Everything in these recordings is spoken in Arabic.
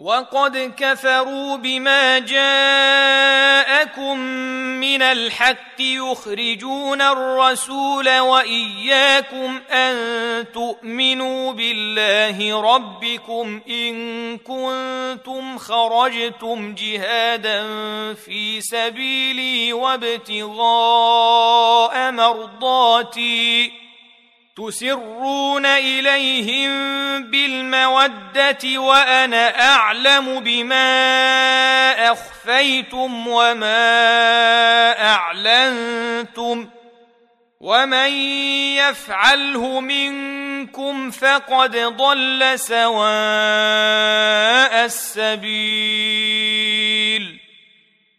وقد كفروا بما جاءكم من الحق يخرجون الرسول وإياكم أن تؤمنوا بالله ربكم إن كنتم خرجتم جهادا في سبيلي وابتغاء مرضاتي تسرون إليهم بالمودة وأنا أعلم بما أخفيتم وما أعلنتم ومن يفعله منكم فقد ضل سواء السبيل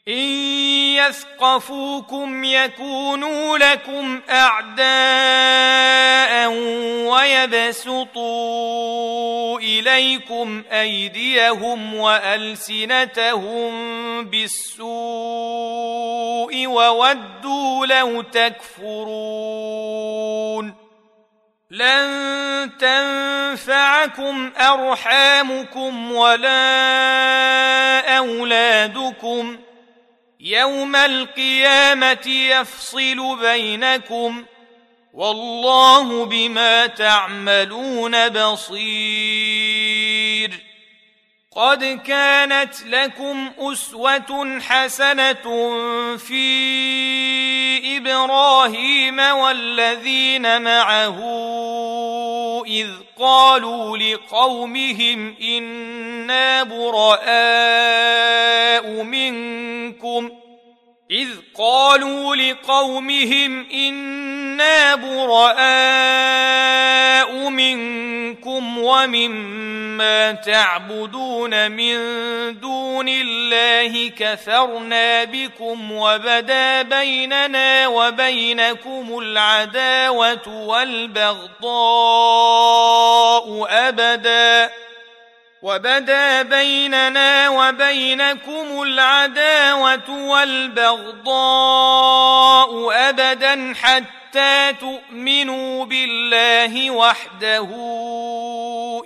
إن يثقفوكم يكونوا لكم أعداء ويبسطوا إليكم أيديهم وألسنتهم بالسوء وودوا لو تكفرون لن تنفعكم أرحامكم ولا أولادكم يوم القيامة يفصل بينكم والله بما تعملون بصير. قد كانت لكم أسوة حسنة في إبراهيم والذين معه إذ قالوا لقومهم إنا براء منكم. إذ قالوا لقومهم أنا براء منكم ومما تعبدون من دون الله كفرنا بكم وبدا بيننا وبينكم العداوه والبغضاء ابدا وبدا بيننا وبينكم العداوه والبغضاء ابدا حتى تؤمنوا بالله وحده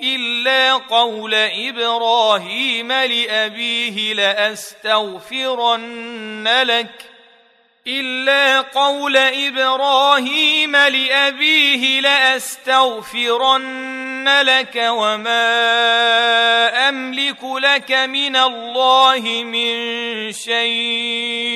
إلا قول إبراهيم لأبيه لأستغفرن لك إلا قول إبراهيم لأبيه لأستغفرن لك وما أملك لك من الله من شيء.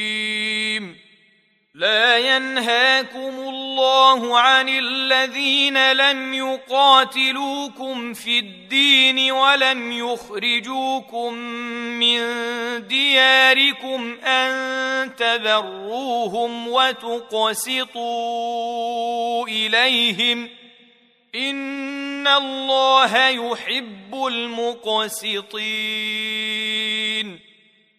لا ينهاكم الله عن الذين لم يقاتلوكم في الدين ولم يخرجوكم من دياركم أن تبروهم وتقسطوا إليهم إن الله يحب المقسطين.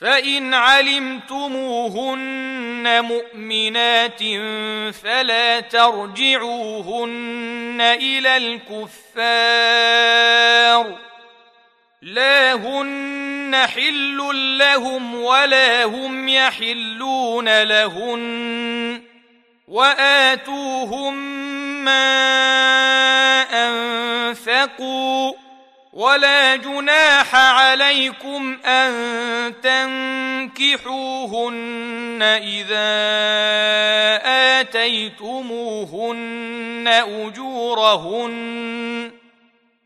فان علمتموهن مؤمنات فلا ترجعوهن إلى الكفار لا هن حل لهم ولا هم يحلون لهن واتوهم ما انفقوا ولا جناح عليكم أن تنكحوهن إذا آتيتموهن أجورهن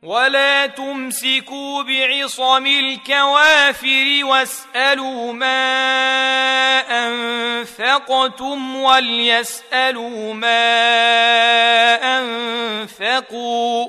ولا تمسكوا بعصم الكوافر واسألوا ما أنفقتم وليسألوا ما أنفقوا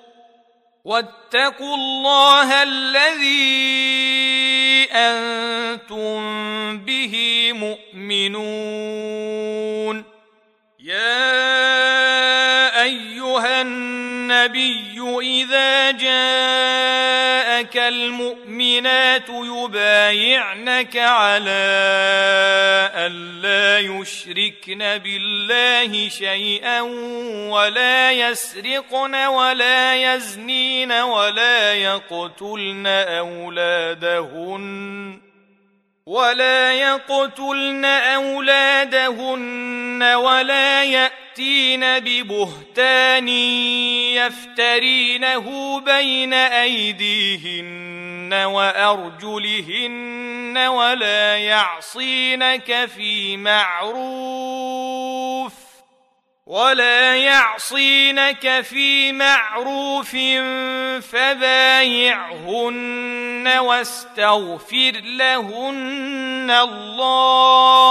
واتقوا الله الذي أنتم به مؤمنون. يا أيها النبي إذا جاءك المؤمنات يبايعنك على الا يشركن بالله شيئا ولا يسرقن ولا يزنين ولا يقتلن أولادهن ولا يقتلن أولادهن ولا يأتين ببهتان يفترينه بين أيديهن وأرجلهن ولا يعصينك في معروف ولا يعصينك في معروف فبايعهن واستغفر لهن الله